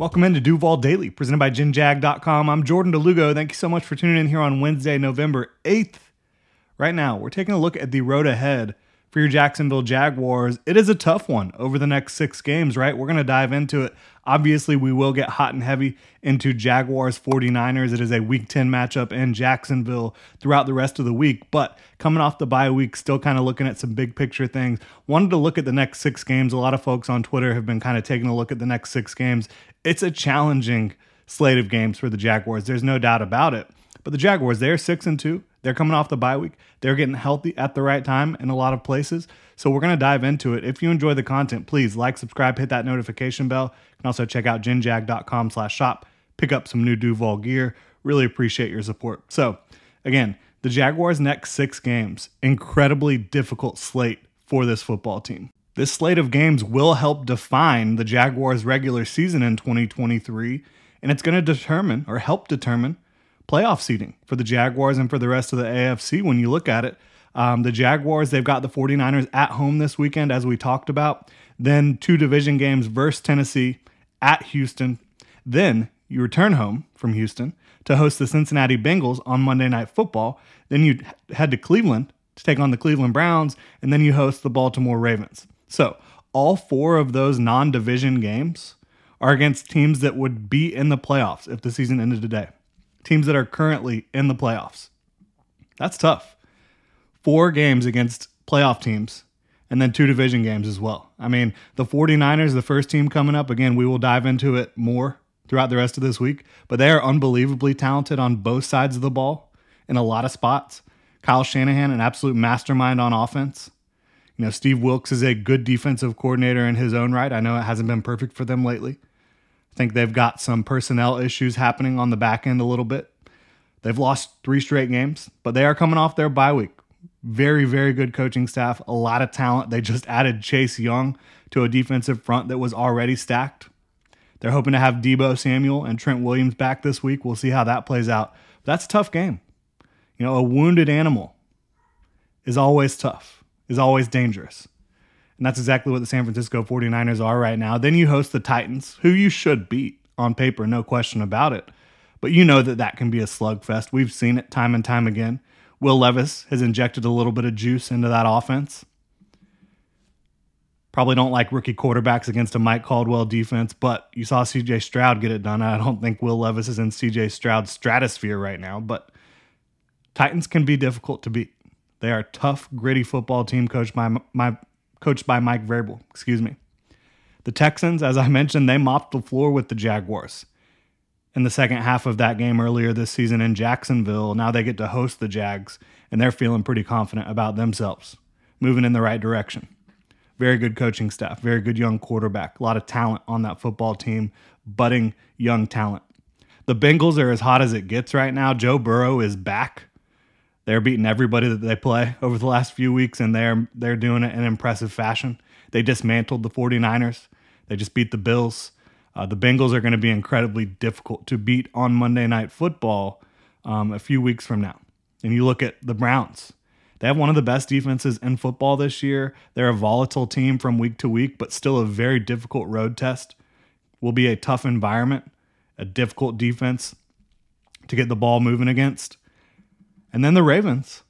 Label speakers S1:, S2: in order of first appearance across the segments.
S1: Welcome into Duval Daily, presented by GinJag.com. I'm Jordan DeLugo. Thank you so much for tuning in here on Wednesday, November 8th. Right now, we're taking a look at the road ahead for your Jacksonville Jaguars. It is a tough one over the next six games, right? We're going to dive into it. Obviously, we will get hot and heavy into Jaguars 49ers. It is a week 10 matchup in Jacksonville throughout the rest of the week. But coming off the bye week, still kind of looking at some big picture things. Wanted to look at the next six games. A lot of folks on Twitter have been kind of taking a look at the next six games. It's a challenging slate of games for the Jaguars. There's no doubt about it. But the Jaguars, they're six and two. They're coming off the bye week. They're getting healthy at the right time in a lot of places. So we're going to dive into it. If you enjoy the content, please like, subscribe, hit that notification bell. You can also check out jinjag.com slash shop, Pick up some new Duval gear. Really appreciate your support. So again, the Jaguars' next six games, incredibly difficult slate for this football team. This slate of games will help define the Jaguars' regular season in 2023, and it's going to determine or help determine playoff seeding for the Jaguars and for the rest of the AFC when you look at it. Um, the Jaguars, they've got the 49ers at home this weekend, as we talked about. Then two division games versus Tennessee at Houston. Then you return home from Houston to host the Cincinnati Bengals on Monday Night Football. Then you head to Cleveland to take on the Cleveland Browns, and then you host the Baltimore Ravens. So all four of those non division games are against teams that would be in the playoffs if the season ended today teams that are currently in the playoffs. That's tough. Four games against playoff teams and then two division games as well. I mean, the 49ers, the first team coming up, again, we will dive into it more throughout the rest of this week, but they are unbelievably talented on both sides of the ball in a lot of spots. Kyle Shanahan, an absolute mastermind on offense. You know, Steve Wilks is a good defensive coordinator in his own right. I know it hasn't been perfect for them lately. Think they've got some personnel issues happening on the back end a little bit. They've lost three straight games, but they are coming off their bye week. Very, very good coaching staff, a lot of talent. They just added Chase Young to a defensive front that was already stacked. They're hoping to have Deebo Samuel and Trent Williams back this week. We'll see how that plays out. But that's a tough game. You know, a wounded animal is always tough, is always dangerous. And that's exactly what the San Francisco 49ers are right now. Then you host the Titans, who you should beat on paper, no question about it. But you know that that can be a slugfest. We've seen it time and time again. Will Levis has injected a little bit of juice into that offense. Probably don't like rookie quarterbacks against a Mike Caldwell defense, but you saw CJ Stroud get it done. I don't think Will Levis is in CJ Stroud's stratosphere right now, but Titans can be difficult to beat. They are a tough, gritty football team coached by my coached by Mike Vrabel. Excuse me. The Texans, as I mentioned, they mopped the floor with the Jaguars in the second half of that game earlier this season in Jacksonville. Now they get to host the Jags, and they're feeling pretty confident about themselves, moving in the right direction. Very good coaching staff, very good young quarterback, a lot of talent on that football team, budding young talent. The Bengals are as hot as it gets right now. Joe Burrow is back. They're beating everybody that they play over the last few weeks, and they're they're doing it in impressive fashion. They dismantled the 49ers. They just beat the Bills. Uh, the Bengals are going to be incredibly difficult to beat on Monday Night Football um, a few weeks from now. And you look at the Browns. They have one of the best defenses in football this year. They're a volatile team from week to week, but still a very difficult road test. Will be a tough environment, a difficult defense to get the ball moving against. And then the Ravens,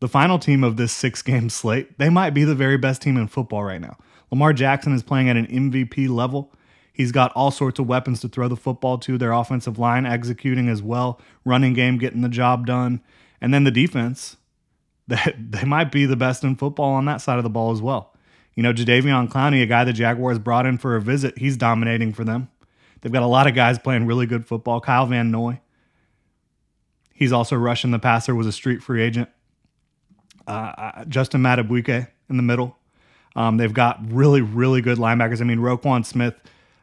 S1: the final team of this six game slate, they might be the very best team in football right now. Lamar Jackson is playing at an MVP level. He's got all sorts of weapons to throw the football to. Their offensive line executing as well, running game getting the job done. And then the defense, they, might be the best in football on that side of the ball as well. You know, Jadeveon Clowney, a guy the Jaguars brought in for a visit, he's dominating for them. They've got a lot of guys playing really good football. Kyle Van Noy, He's also rushing the passer, was a street free agent. Uh, uh, Justin Madubuike in the middle. Um, they've got really, really good linebackers. I mean, Roquan Smith,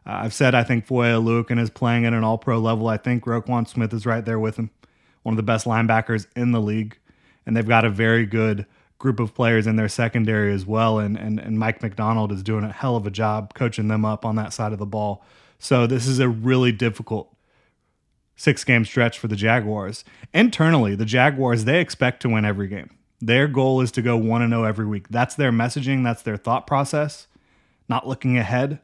S1: uh, I've said I think Foye Oluokun is playing at an all pro level. I think Roquan Smith is right there with him. One of the best linebackers in the league. And they've got a very good group of players in their secondary as well. And, and, and Mike Macdonald is doing a hell of a job coaching them up on that side of the ball. So this is a really difficult six game stretch for the Jaguars. Internally, the Jaguars, they expect to win every game. Their goal is to go 1 0 every week. That's their messaging, that's their thought process, not looking ahead.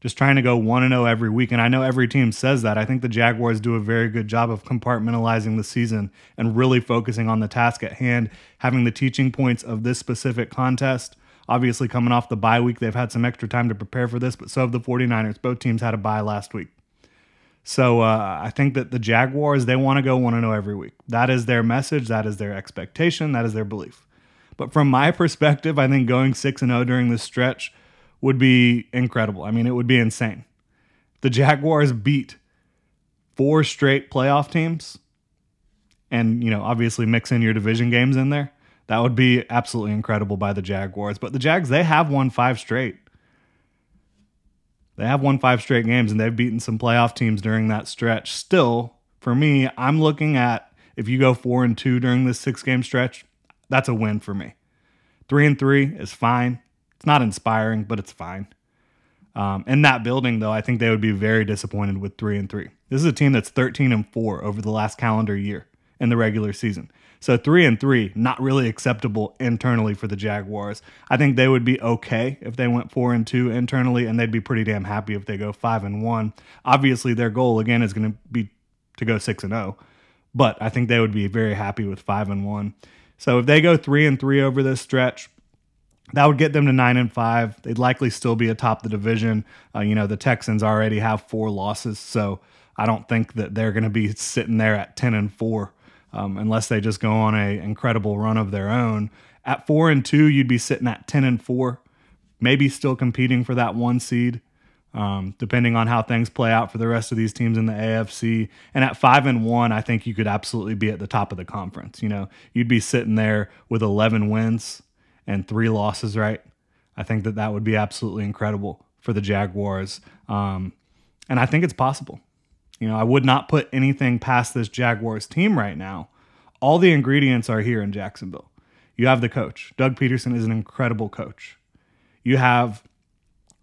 S1: just trying to go 1 0 every week. And I know every team says that. I think the Jaguars do a very good job of compartmentalizing the season and really focusing on the task at hand, having the teaching points of this specific contest. Obviously, coming off the bye week, they've had some extra time to prepare for this, but so have the 49ers. Both teams had a bye last week. So uh, I think that the Jaguars, they want to go 1 0 every week. That is their message. That is their expectation. That is their belief. But from my perspective, I think going 6 0 during this stretch would be incredible. I mean, it would be insane. The Jaguars beat four straight playoff teams and, you know, obviously mix in your division games in there. That would be absolutely incredible by the Jaguars. But the Jags, they have won five straight. They have won five straight games and they've beaten some playoff teams during that stretch. Still, for me, I'm looking at if you go four and two during this six game stretch, that's a win for me. Three and three is fine. It's not inspiring, but it's fine. Um, in that building, though, I think they would be very disappointed with three and three. This is a team that's 13 and four over the last calendar year in the regular season. So three and three, not really acceptable internally for the Jaguars. I think they would be okay if they went four and two internally, and they'd be pretty damn happy if they go five and one. Obviously, their goal again is going to be to go six and zero, oh, but I think they would be very happy with five and one. So if they go three and three over this stretch, that would get them to nine and five. They'd likely still be atop the division. Uh, you know, the Texans already have four losses, so I don't think that they're going to be sitting there at ten and four um, unless they just go on a incredible run of their own. At four and two, you'd be sitting at ten and four, maybe still competing for that one seed. Um, depending on how things play out for the rest of these teams in the AFC. And at five and one, I think you could absolutely be at the top of the conference. You know, you'd be sitting there with 11 wins and three losses, right? I think that that would be absolutely incredible for the Jaguars. Um, and I think it's possible. You know, I would not put anything past this Jaguars team right now. All the ingredients are here in Jacksonville. You have the coach. Doug Pederson is an incredible coach. You have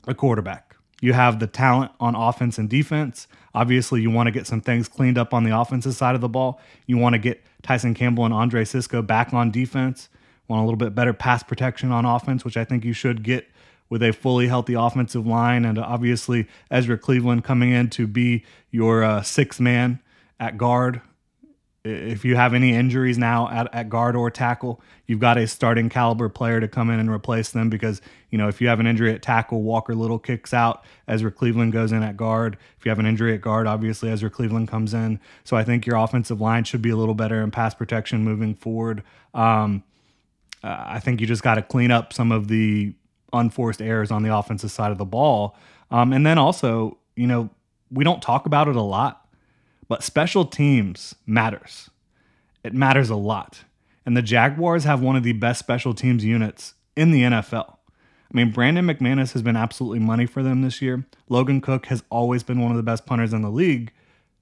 S1: a quarterback. You have the talent on offense and defense. Obviously, you want to get some things cleaned up on the offensive side of the ball. You want to get Tyson Campbell and Andre Cisco back on defense. Want a little bit better pass protection on offense, which I think you should get with a fully healthy offensive line, and obviously Ezra Cleveland coming in to be your uh, sixth man at guard. If you have any injuries now at, at guard or tackle, you've got a starting caliber player to come in and replace them because, you know, if you have an injury at tackle, Walker Little kicks out, Ezra Cleveland goes in at guard. If you have an injury at guard, obviously Ezra Cleveland comes in. So I think your offensive line should be a little better in pass protection moving forward. Um, uh, I think you just got to clean up some of the unforced errors on the offensive side of the ball. Um, and then also, you know, we don't talk about it a lot, but special teams matters. It matters a lot. And the Jaguars have one of the best special teams units in the NFL. I mean, Brandon McManus has been absolutely money for them this year. Logan Cooke has always been one of the best punters in the league.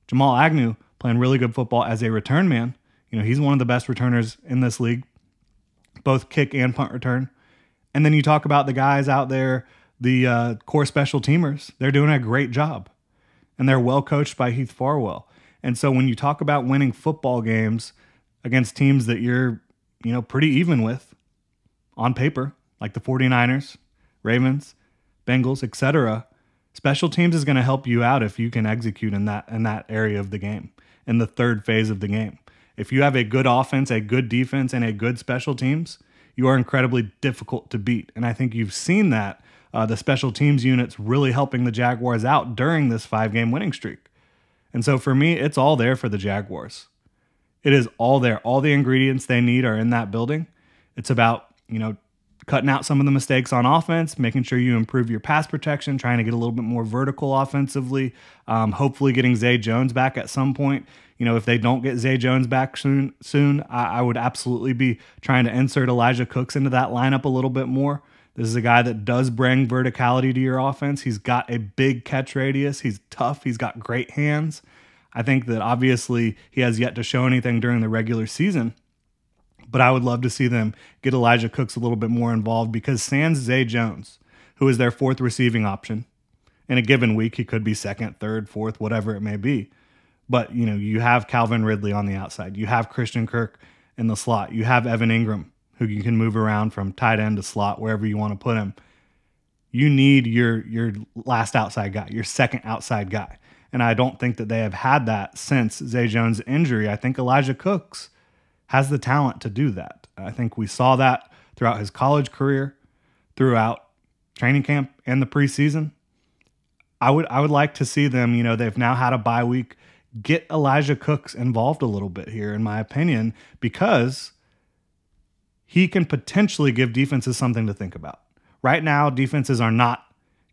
S1: Jamal Agnew playing really good football as a return man. You know, he's one of the best returners in this league, both kick and punt return. And then you talk about the guys out there, the uh, core special teamers, they're doing a great job. And they're well coached by Heath Farwell. And so when you talk about winning football games against teams that you're, you know, pretty even with on paper, like the 49ers, Ravens, Bengals, etc., special teams is going to help you out if you can execute in that in that area of the game, in the third phase of the game. If you have a good offense, a good defense, and a good special teams, you are incredibly difficult to beat. And I think you've seen that uh, the special teams units really helping the Jaguars out during this five game winning streak. And so for me, it's all there for the Jaguars. It is all there. All the ingredients they need are in that building. It's about, you know, cutting out some of the mistakes on offense, making sure you improve your pass protection, trying to get a little bit more vertical offensively, um, hopefully getting Zay Jones back at some point. You know, if they don't get Zay Jones back soon, soon, I, I would absolutely be trying to insert Elijah Cooks into that lineup a little bit more. This is a guy that does bring verticality to your offense. He's got a big catch radius. He's tough. He's got great hands. I think that obviously he has yet to show anything during the regular season, but I would love to see them get Elijah Cooks a little bit more involved because sans Zay Jones, who is their fourth receiving option, in a given week, he could be second, third, fourth, whatever it may be. But you know, you have Calvin Ridley on the outside. You have Christian Kirk in the slot. You have Evan Engram, who you can move around from tight end to slot wherever you want to put him. you need your your last outside guy, your second outside guy. And I don't think that they have had that since Zay Jones' injury. I think Elijah Cooks has the talent to do that. I think we saw that throughout his college career, throughout training camp and the preseason. I would I would like to see them, you know, they've now had a bye week, get Elijah Cooks involved a little bit here in my opinion because he can potentially give defenses something to think about. Right now, defenses are not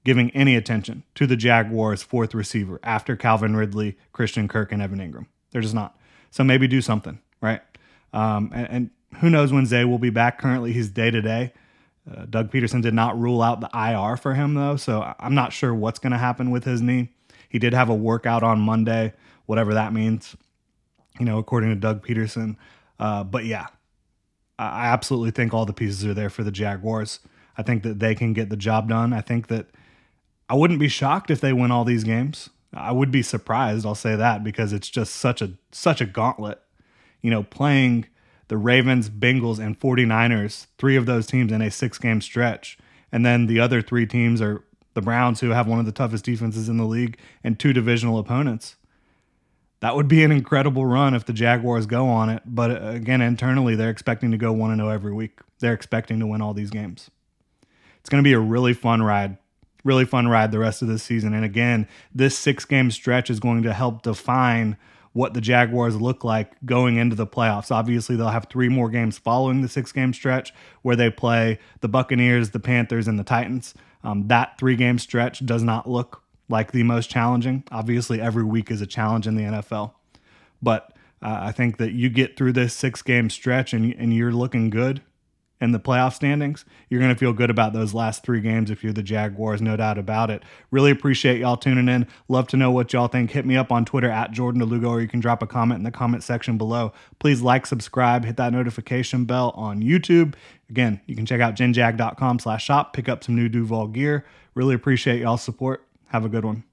S1: giving any attention to the Jaguars' fourth receiver after Calvin Ridley, Christian Kirk, and Evan Engram. They're just not. So maybe do something, right? Um, and, and, who knows when Zay will be back. Currently, he's day to day. Doug Pederson did not rule out the IR for him, though. So I'm not sure what's going to happen with his knee. He did have a workout on Monday, whatever that means, you know, according to Doug Pederson. Uh, but yeah, I absolutely think all the pieces are there for the Jaguars. I think that they can get the job done. I think that I wouldn't be shocked if they win all these games. I would be surprised, I'll say that, because it's just such a such a gauntlet. You know, playing the Ravens, Bengals, and 49ers, three of those teams in a six game stretch. And then the other three teams are the Browns, who have one of the toughest defenses in the league, and two divisional opponents. That would be an incredible run if the Jaguars go on it. But uh, again, internally, they're expecting to go 1 0 every week. They're expecting to win all these games. It's going to be a really fun ride really fun ride the rest of this season. And again, this six game stretch is going to help define what the Jaguars look like going into the playoffs. Obviously, they'll have three more games following the six game stretch where they play the Buccaneers, the Panthers, and the Titans. Um, that three game stretch does not look like the most challenging. Obviously, every week is a challenge in the NFL. But uh, I think that you get through this six game stretch and, and you're looking good in the playoff standings, you're going to feel good about those last three games if you're the Jaguars, no doubt about it. Really appreciate y'all tuning in. Love to know what y'all think. Hit me up on Twitter at Jordan DeLugo, or you can drop a comment in the comment section below. Please like, subscribe, hit that notification bell on YouTube. Again, you can check out genjag.com slash shop, pick up some new Duval gear. Really appreciate y'all's support. Have a good one.